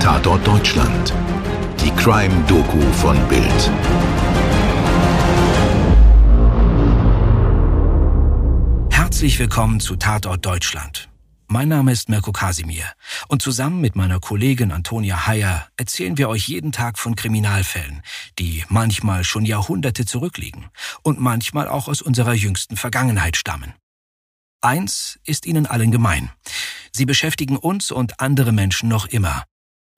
Tatort Deutschland. Die Crime-Doku von Bild. Herzlich willkommen zu Tatort Deutschland. Mein Name ist Mirko Kasimir und zusammen mit meiner Kollegin Antonia Heyer erzählen wir euch jeden Tag von Kriminalfällen, die manchmal schon Jahrhunderte zurückliegen und manchmal auch aus unserer jüngsten Vergangenheit stammen. Eins ist ihnen allen gemein. Sie beschäftigen uns und andere Menschen noch immer,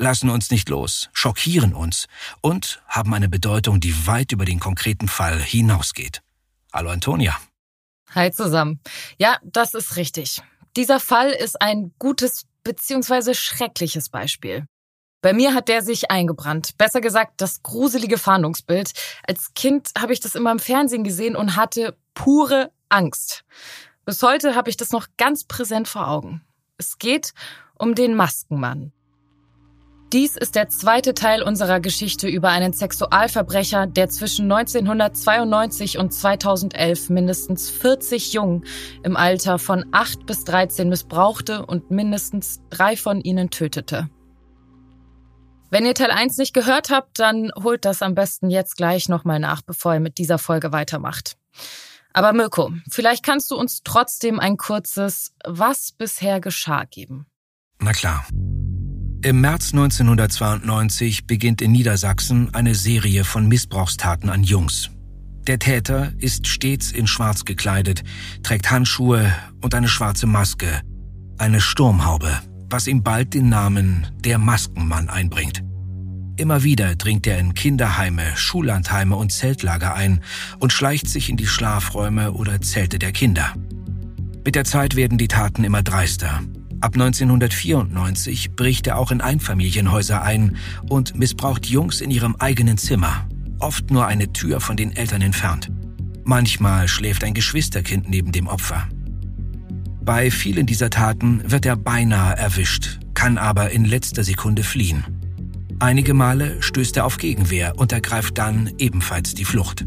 lassen uns nicht los, schockieren uns und haben eine Bedeutung, die weit über den konkreten Fall hinausgeht. Hallo Antonia. Hi zusammen. Ja, das ist richtig. Dieser Fall ist ein gutes bzw. schreckliches Beispiel. Bei mir hat der sich eingebrannt. Besser gesagt, das gruselige Fahndungsbild. Als Kind habe ich das immer im Fernsehen gesehen und hatte pure Angst. Bis heute habe ich das noch ganz präsent vor Augen. Es geht um den Maskenmann. Dies ist der zweite Teil unserer Geschichte über einen Sexualverbrecher, der zwischen 1992 und 2011 mindestens 40 Jungen im Alter von 8 bis 13 missbrauchte und mindestens drei von ihnen tötete. Wenn ihr Teil 1 nicht gehört habt, dann holt das am besten jetzt gleich nochmal nach, bevor ihr mit dieser Folge weitermacht. Aber Mirko, vielleicht kannst du uns trotzdem ein kurzes Was bisher geschah geben. Na klar. Im März 1992 beginnt in Niedersachsen eine Serie von Missbrauchstaten an Jungs. Der Täter ist stets in Schwarz gekleidet, trägt Handschuhe und eine schwarze Maske, eine Sturmhaube, was ihm bald den Namen der Maskenmann einbringt. Immer wieder dringt er in Kinderheime, Schullandheime und Zeltlager ein und schleicht sich in die Schlafräume oder Zelte der Kinder. Mit der Zeit werden die Taten immer dreister. Ab 1994 bricht er auch in Einfamilienhäuser ein und missbraucht Jungs in ihrem eigenen Zimmer, oft nur eine Tür von den Eltern entfernt. Manchmal schläft ein Geschwisterkind neben dem Opfer. Bei vielen dieser Taten wird er beinahe erwischt, kann aber in letzter Sekunde fliehen. Einige Male stößt er auf Gegenwehr und ergreift dann ebenfalls die Flucht.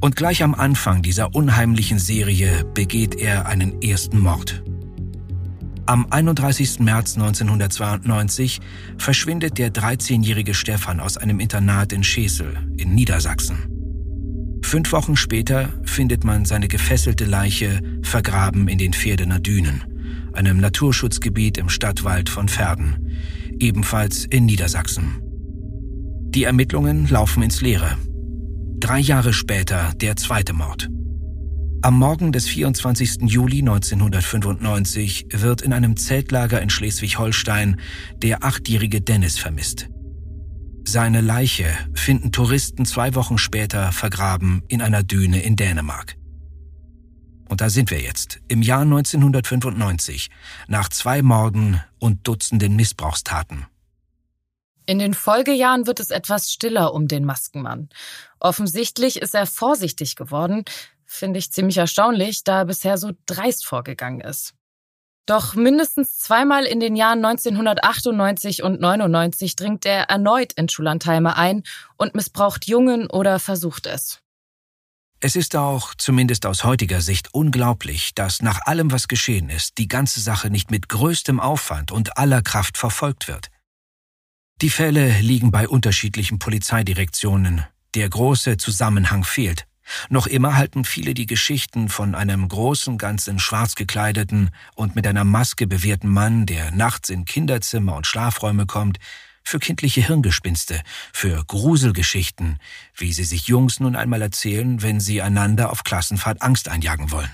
Und gleich am Anfang dieser unheimlichen Serie begeht er einen ersten Mord. Am 31. März 1992 verschwindet der 13-jährige Stefan aus einem Internat in Schesel in Niedersachsen. Fünf Wochen später findet man seine gefesselte Leiche vergraben in den Pferdener Dünen, einem Naturschutzgebiet im Stadtwald von Verden, ebenfalls in Niedersachsen. Die Ermittlungen laufen ins Leere. Drei Jahre später der zweite Mord. Am Morgen des 24. Juli 1995 wird in einem Zeltlager in Schleswig-Holstein der achtjährige Dennis vermisst. Seine Leiche finden Touristen zwei Wochen später vergraben in einer Düne in Dänemark. Und da sind wir jetzt, im Jahr 1995, nach zwei Morden und Dutzenden Missbrauchstaten. In den Folgejahren wird es etwas stiller um den Maskenmann. Offensichtlich ist er vorsichtig geworden, finde ich ziemlich erstaunlich, da er bisher so dreist vorgegangen ist. Doch mindestens zweimal in den Jahren 1998 und 99 dringt er erneut in Schullandheime ein und missbraucht Jungen oder versucht es. Es ist auch, zumindest aus heutiger Sicht, unglaublich, dass nach allem, was geschehen ist, die ganze Sache nicht mit größtem Aufwand und aller Kraft verfolgt wird. Die Fälle liegen bei unterschiedlichen Polizeidirektionen. Der große Zusammenhang fehlt. Noch immer halten viele die Geschichten von einem großen, ganz in schwarz gekleideten und mit einer Maske bewehrten Mann, der nachts in Kinderzimmer und Schlafräume kommt, für kindliche Hirngespinste, für Gruselgeschichten, wie sie sich Jungs nun einmal erzählen, wenn sie einander auf Klassenfahrt Angst einjagen wollen.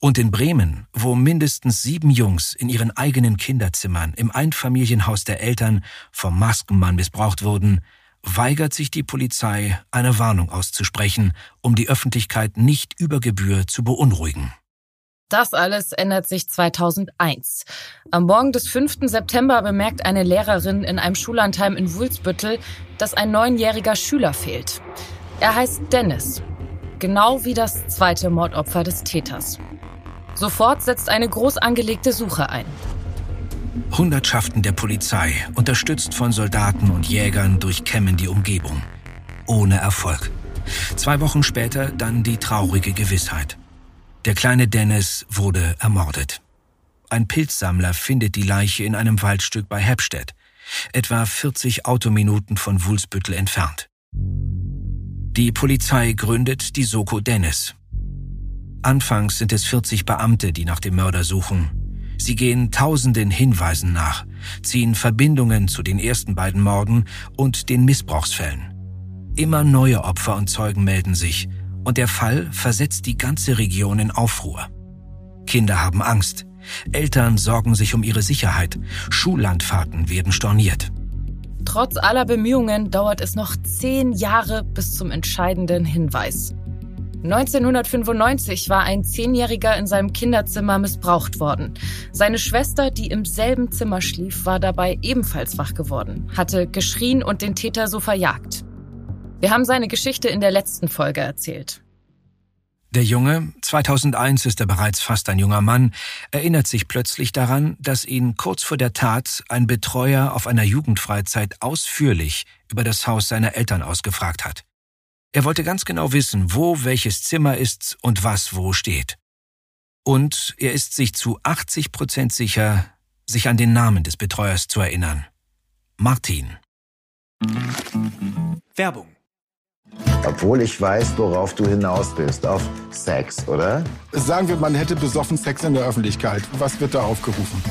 Und in Bremen, wo mindestens sieben Jungs in ihren eigenen Kinderzimmern im Einfamilienhaus der Eltern vom Maskenmann missbraucht wurden, weigert sich die Polizei, eine Warnung auszusprechen, um die Öffentlichkeit nicht über Gebühr zu beunruhigen. Das alles ändert sich 2001. Am Morgen des 5. September bemerkt eine Lehrerin in einem Schullandheim in Wulsbüttel, dass ein neunjähriger Schüler fehlt. Er heißt Dennis, genau wie das zweite Mordopfer des Täters. Sofort setzt eine groß angelegte Suche ein. Hundertschaften der Polizei, unterstützt von Soldaten und Jägern, durchkämmen die Umgebung. Ohne Erfolg. Zwei Wochen später dann die traurige Gewissheit. Der kleine Dennis wurde ermordet. Ein Pilzsammler findet die Leiche in einem Waldstück bei Heppstedt, etwa 40 Autominuten von Wulsbüttel entfernt. Die Polizei gründet die Soko Dennis. Anfangs sind es 40 Beamte, die nach dem Mörder suchen. Sie gehen tausenden Hinweisen nach, ziehen Verbindungen zu den ersten beiden Morden und den Missbrauchsfällen. Immer neue Opfer und Zeugen melden sich, und der Fall versetzt die ganze Region in Aufruhr. Kinder haben Angst, Eltern sorgen sich um ihre Sicherheit, Schullandfahrten werden storniert. Trotz aller Bemühungen dauert es noch zehn Jahre bis zum entscheidenden Hinweis. 1995 war ein Zehnjähriger in seinem Kinderzimmer missbraucht worden. Seine Schwester, die im selben Zimmer schlief, war dabei ebenfalls wach geworden, hatte geschrien und den Täter so verjagt. Wir haben seine Geschichte in der letzten Folge erzählt. Der Junge, 2001 ist er bereits fast ein junger Mann, erinnert sich plötzlich daran, dass ihn kurz vor der Tat ein Betreuer auf einer Jugendfreizeit ausführlich über das Haus seiner Eltern ausgefragt hat. Er wollte ganz genau wissen, wo welches Zimmer ist und was wo steht. Und er ist sich zu 80 Prozent sicher, sich an den Namen des Betreuers zu erinnern. Martin. Werbung obwohl ich weiß, worauf du hinaus bist. Auf Sex, oder? Sagen wir, man hätte besoffen Sex in der Öffentlichkeit. Was wird da aufgerufen?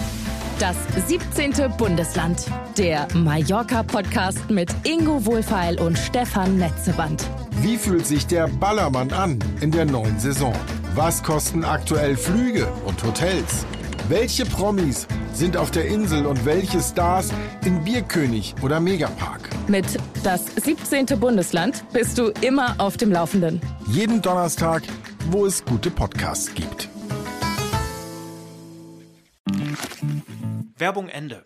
Das 17. Bundesland. Der Mallorca-Podcast mit Ingo Wohlfeil und Stefan Netzeband. Wie fühlt sich der Ballermann an in der neuen Saison? Was kosten aktuell Flüge und Hotels? Welche Promis sind auf der Insel und welche Stars in Bierkönig oder Megapark? Mit das 17. Bundesland bist du immer auf dem Laufenden. Jeden Donnerstag, wo es gute Podcasts gibt. Werbung Ende.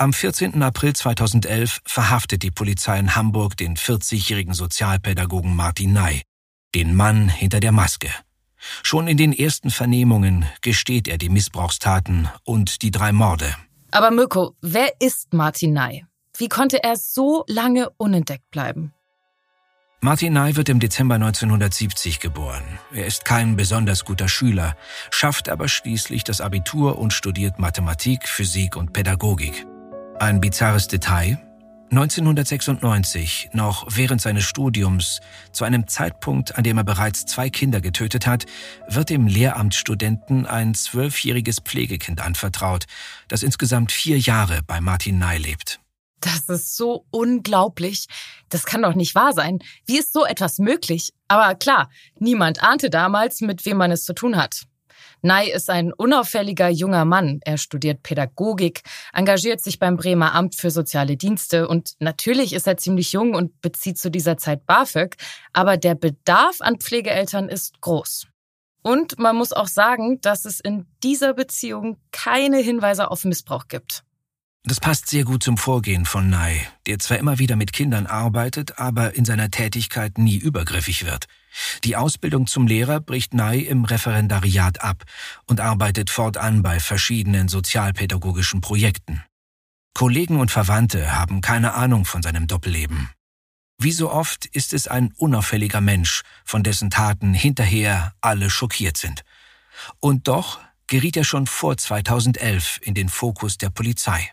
Am 14. April 2011 verhaftet die Polizei in Hamburg den 40-jährigen Sozialpädagogen Martin Ney, den Mann hinter der Maske. Schon in den ersten Vernehmungen gesteht er die Missbrauchstaten und die drei Morde. Aber Mirko, wer ist Martin Ney? Wie konnte er so lange unentdeckt bleiben? Martin Ney wird im Dezember 1970 geboren. Er ist kein besonders guter Schüler, schafft aber schließlich das Abitur und studiert Mathematik, Physik und Pädagogik. Ein bizarres Detail, 1996, noch während seines Studiums, zu einem Zeitpunkt, an dem er bereits zwei Kinder getötet hat, wird dem Lehramtsstudenten ein zwölfjähriges Pflegekind anvertraut, das insgesamt vier Jahre bei Martin Ney lebt. Das ist so unglaublich. Das kann doch nicht wahr sein. Wie ist so etwas möglich? Aber klar, niemand ahnte damals, mit wem man es zu tun hat. Ney ist ein unauffälliger junger Mann. Er studiert Pädagogik, engagiert sich beim Bremer Amt für soziale Dienste und natürlich ist er ziemlich jung und bezieht zu dieser Zeit BAföG, aber der Bedarf an Pflegeeltern ist groß. Und man muss auch sagen, dass es in dieser Beziehung keine Hinweise auf Missbrauch gibt. Das passt sehr gut zum Vorgehen von Ney, der zwar immer wieder mit Kindern arbeitet, aber in seiner Tätigkeit nie übergriffig wird. Die Ausbildung zum Lehrer bricht Ney im Referendariat ab und arbeitet fortan bei verschiedenen sozialpädagogischen Projekten. Kollegen und Verwandte haben keine Ahnung von seinem Doppelleben. Wie so oft ist es ein unauffälliger Mensch, von dessen Taten hinterher alle schockiert sind. Und doch geriet er schon vor 2011 in den Fokus der Polizei.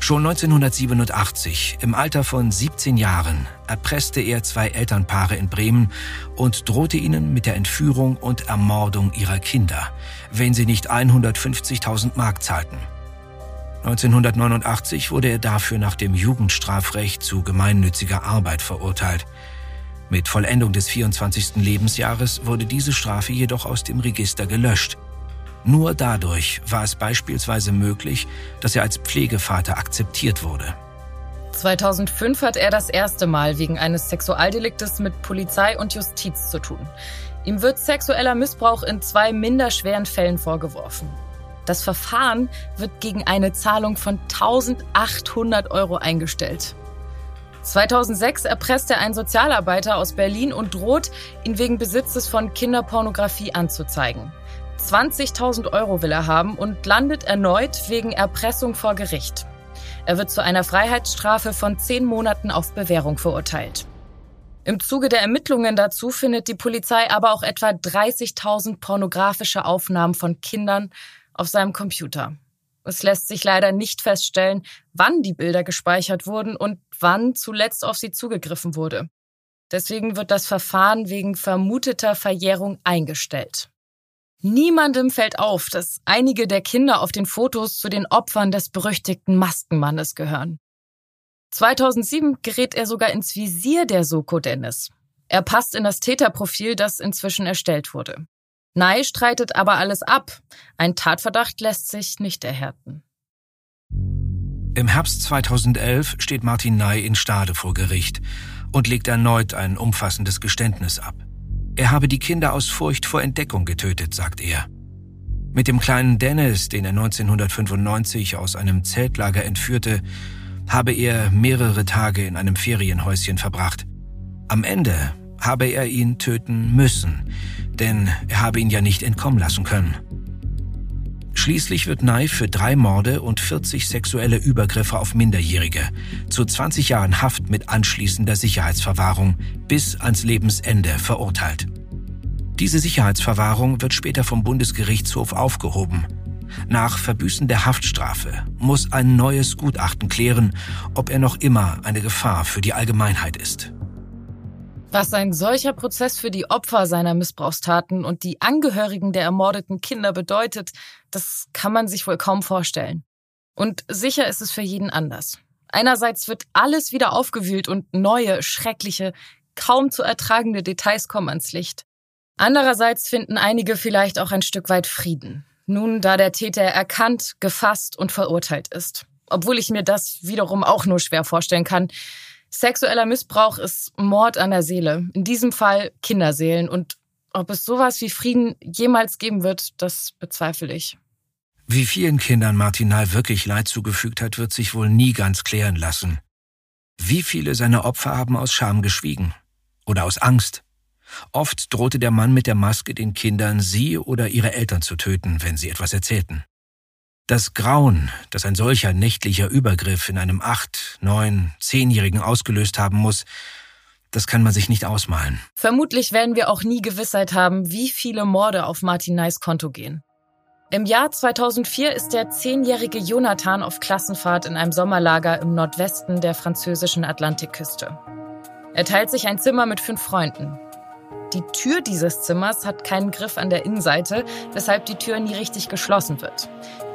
Schon 1987, im Alter von 17 Jahren, erpresste er zwei Elternpaare in Bremen und drohte ihnen mit der Entführung und Ermordung ihrer Kinder, wenn sie nicht 150.000 Mark zahlten. 1989 wurde er dafür nach dem Jugendstrafrecht zu gemeinnütziger Arbeit verurteilt. Mit Vollendung des 24. Lebensjahres wurde diese Strafe jedoch aus dem Register gelöscht. Nur dadurch war es beispielsweise möglich, dass er als Pflegevater akzeptiert wurde. 2005 hat er das erste Mal wegen eines Sexualdeliktes mit Polizei und Justiz zu tun. Ihm wird sexueller Missbrauch in zwei minderschweren Fällen vorgeworfen. Das Verfahren wird gegen eine Zahlung von 1800 Euro eingestellt. 2006 erpresst er einen Sozialarbeiter aus Berlin und droht, ihn wegen Besitzes von Kinderpornografie anzuzeigen. 20.000 Euro will er haben und landet erneut wegen Erpressung vor Gericht. Er wird zu einer Freiheitsstrafe von zehn Monaten auf Bewährung verurteilt. Im Zuge der Ermittlungen dazu findet die Polizei aber auch etwa 30.000 pornografische Aufnahmen von Kindern auf seinem Computer. Es lässt sich leider nicht feststellen, wann die Bilder gespeichert wurden und wann zuletzt auf sie zugegriffen wurde. Deswegen wird das Verfahren wegen vermuteter Verjährung eingestellt. Niemandem fällt auf, dass einige der Kinder auf den Fotos zu den Opfern des berüchtigten Maskenmannes gehören. 2007 gerät er sogar ins Visier der Soko Dennis. Er passt in das Täterprofil, das inzwischen erstellt wurde. Ney streitet aber alles ab. Ein Tatverdacht lässt sich nicht erhärten. Im Herbst 2011 steht Martin Ney in Stade vor Gericht und legt erneut ein umfassendes Geständnis ab. Er habe die Kinder aus Furcht vor Entdeckung getötet, sagt er. Mit dem kleinen Dennis, den er 1995 aus einem Zeltlager entführte, habe er mehrere Tage in einem Ferienhäuschen verbracht. Am Ende habe er ihn töten müssen, denn er habe ihn ja nicht entkommen lassen können. Schließlich wird Ney für drei Morde und 40 sexuelle Übergriffe auf Minderjährige zu 20 Jahren Haft mit anschließender Sicherheitsverwahrung bis ans Lebensende verurteilt. Diese Sicherheitsverwahrung wird später vom Bundesgerichtshof aufgehoben. Nach Verbüßen der Haftstrafe muss ein neues Gutachten klären, ob er noch immer eine Gefahr für die Allgemeinheit ist. Was ein solcher Prozess für die Opfer seiner Missbrauchstaten und die Angehörigen der ermordeten Kinder bedeutet, das kann man sich wohl kaum vorstellen. Und sicher ist es für jeden anders. Einerseits wird alles wieder aufgewühlt und neue, schreckliche, kaum zu ertragende Details kommen ans Licht. Andererseits finden einige vielleicht auch ein Stück weit Frieden. Nun, da der Täter erkannt, gefasst und verurteilt ist. Obwohl ich mir das wiederum auch nur schwer vorstellen kann, Sexueller Missbrauch ist Mord an der Seele. In diesem Fall Kinderseelen. Und ob es sowas wie Frieden jemals geben wird, das bezweifle ich. Wie vielen Kindern Martinal wirklich Leid zugefügt hat, wird sich wohl nie ganz klären lassen. Wie viele seiner Opfer haben aus Scham geschwiegen? Oder aus Angst? Oft drohte der Mann mit der Maske den Kindern, sie oder ihre Eltern zu töten, wenn sie etwas erzählten. Das Grauen, das ein solcher nächtlicher Übergriff in einem acht, neun, zehnjährigen ausgelöst haben muss, das kann man sich nicht ausmalen. Vermutlich werden wir auch nie Gewissheit haben, wie viele Morde auf Martin Neis Konto gehen. Im Jahr 2004 ist der zehnjährige Jonathan auf Klassenfahrt in einem Sommerlager im Nordwesten der französischen Atlantikküste. Er teilt sich ein Zimmer mit fünf Freunden. Die Tür dieses Zimmers hat keinen Griff an der Innenseite, weshalb die Tür nie richtig geschlossen wird.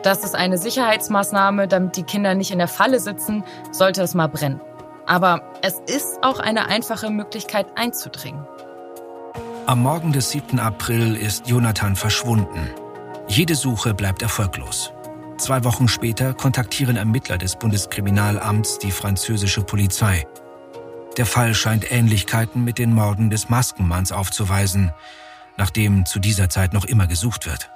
Das ist eine Sicherheitsmaßnahme, damit die Kinder nicht in der Falle sitzen, sollte es mal brennen. Aber es ist auch eine einfache Möglichkeit einzudringen. Am Morgen des 7. April ist Jonathan verschwunden. Jede Suche bleibt erfolglos. Zwei Wochen später kontaktieren Ermittler des Bundeskriminalamts die französische Polizei. Der Fall scheint Ähnlichkeiten mit den Morden des Maskenmanns aufzuweisen, nachdem zu dieser Zeit noch immer gesucht wird.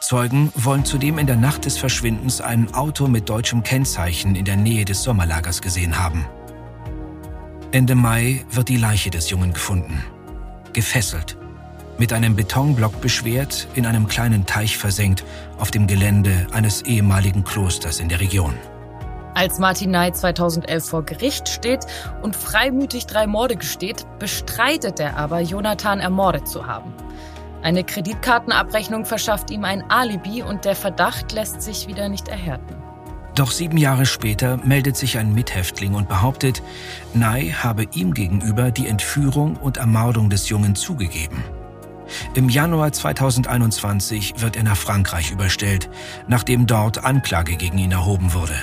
Zeugen wollen zudem in der Nacht des Verschwindens ein Auto mit deutschem Kennzeichen in der Nähe des Sommerlagers gesehen haben. Ende Mai wird die Leiche des Jungen gefunden. Gefesselt. Mit einem Betonblock beschwert, in einem kleinen Teich versenkt, auf dem Gelände eines ehemaligen Klosters in der Region. Als Martin Ney 2011 vor Gericht steht und freimütig drei Morde gesteht, bestreitet er aber, Jonathan ermordet zu haben. Eine Kreditkartenabrechnung verschafft ihm ein Alibi und der Verdacht lässt sich wieder nicht erhärten. Doch sieben Jahre später meldet sich ein Mithäftling und behauptet, Ney habe ihm gegenüber die Entführung und Ermordung des Jungen zugegeben. Im Januar 2021 wird er nach Frankreich überstellt, nachdem dort Anklage gegen ihn erhoben wurde.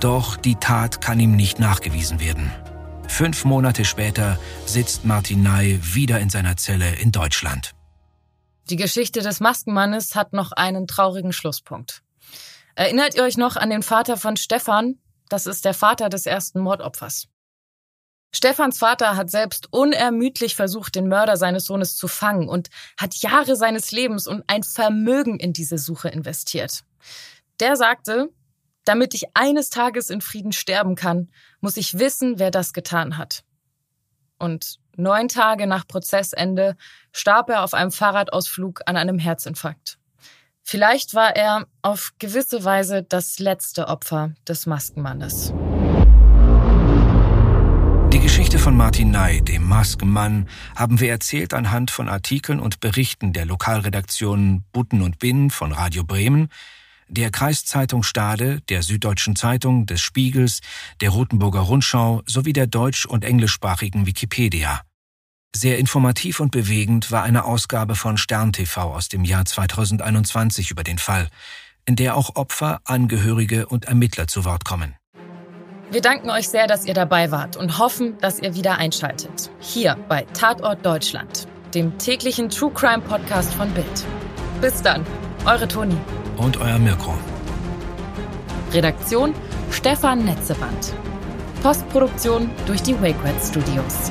Doch die Tat kann ihm nicht nachgewiesen werden. Fünf Monate später sitzt Martin Ney wieder in seiner Zelle in Deutschland. Die Geschichte des Maskenmannes hat noch einen traurigen Schlusspunkt. Erinnert ihr euch noch an den Vater von Stefan? Das ist der Vater des ersten Mordopfers. Stefans Vater hat selbst unermüdlich versucht, den Mörder seines Sohnes zu fangen und hat Jahre seines Lebens und ein Vermögen in diese Suche investiert. Der sagte, damit ich eines Tages in Frieden sterben kann, muss ich wissen, wer das getan hat. Und Neun Tage nach Prozessende starb er auf einem Fahrradausflug an einem Herzinfarkt. Vielleicht war er auf gewisse Weise das letzte Opfer des Maskenmannes. Die Geschichte von Martin Ney, dem Maskenmann, haben wir erzählt anhand von Artikeln und Berichten der Lokalredaktionen Butten und Binn von Radio Bremen, der Kreiszeitung Stade, der Süddeutschen Zeitung, des Spiegels, der Rotenburger Rundschau sowie der deutsch- und englischsprachigen Wikipedia. Sehr informativ und bewegend war eine Ausgabe von Stern TV aus dem Jahr 2021 über den Fall, in der auch Opfer, Angehörige und Ermittler zu Wort kommen. Wir danken euch sehr, dass ihr dabei wart und hoffen, dass ihr wieder einschaltet. Hier bei Tatort Deutschland, dem täglichen True Crime Podcast von Bild. Bis dann, eure Toni. Und euer Mirko. Redaktion Stefan Netzeband. Postproduktion durch die WakeRed Studios.